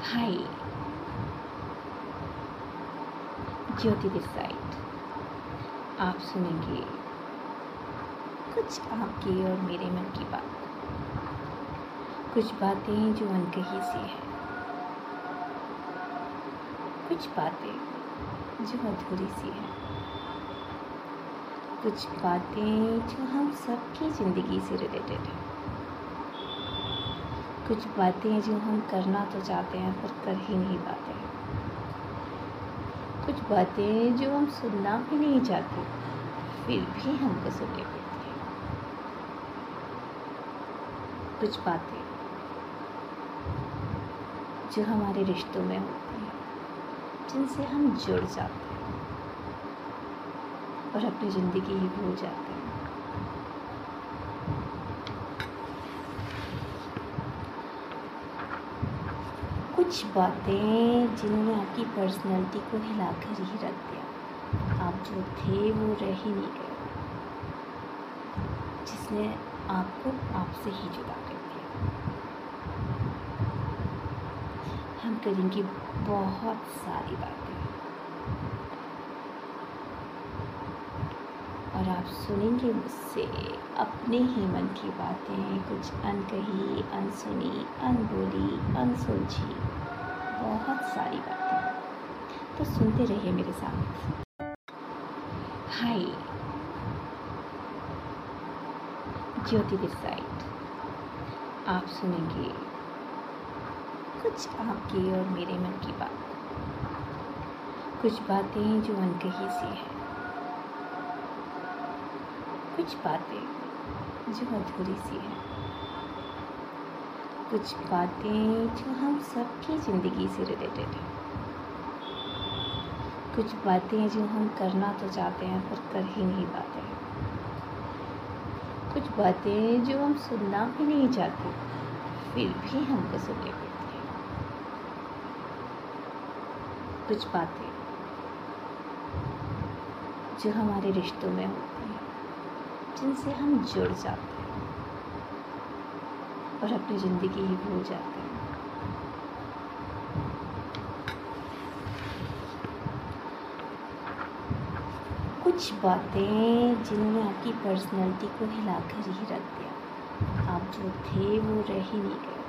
Hi Jyoti this side आप सुनेंगे कुछ आपकी और मेरे मन की बात कुछ बातें जो अनकही सी हैं कुछ बातें जो अधूरी सी हैं कुछ बातें जो हम सबकी ज़िंदगी से रिलेटेड हैं कुछ बातें हैं जो हम करना तो चाहते हैं, पर कर ही नहीं पाते। कुछ बातें हैं जो हम सुनना भी नहीं चाहते, फिर भी हमको सुननी पड़ती हैं। कुछ बातें जो हमारे रिश्तों में होती हैं, जिनसे हम जुड़ जाते हैं और अपनी ज़िंदगी ही भूल जाते हैं। कुछ बातें जिन्होंने आपकी पर्सनैलिटी को हिलाकर ही रख दिया। आप जो थे, वो रह ही नहीं गए। जिसने आपको आपसे ही जुदा कर दिया। हम करेंगे बहुत सारी बातें। और आप सुनेंगे मुझसे अपने ही मन की बातें, कुछ अनकही, अनसुनी, अनबोली, अनसुलझी। बहुत सारी बातें तो सुनते रहिए मेरे साथ। हाय, ज्योति दिस साइड आप सुनेंगे कुछ आपकी और मेरे मन की बात। कुछ बातें जो अनकही सी हैं। कुछ बातें जो अधूरी सी हैं। कुछ बातें जो हम सबकी ज़िंदगी से रिलेटेड हैं। कुछ बातें जो हम करना तो चाहते हैं पर कर ही नहीं पाते कुछ बातें जो हम सुनना भी नहीं चाहते, फिर भी हमको सुननी पड़ती हैं। कुछ बातें जो हमारे रिश्तों में होती हैं, जिनसे हम जुड़ जाते हैं। और अपनी ज़िंदगी ही भूल जाते हैं। कुछ बातें जिन्होंने आपकी पर्सनैलिटी को हिलाकर ही रख दिया। आप जो थे, वो रह ही नहीं गए।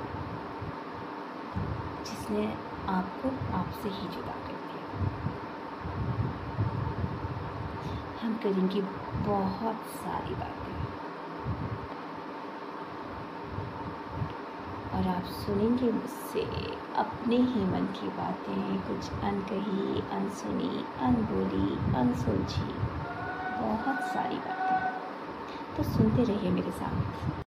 जिसने आपको आपसे ही जुदा कर दिया। हम करेंगे बहुत सारी बातें। और आप सुनेंगे मुझसे अपने ही मन की बातें। कुछ अनकही, अनसुनी, अनबोली, अनसुलझी, बहुत सारी बातें। तो सुनते रहिए मेरे साथ।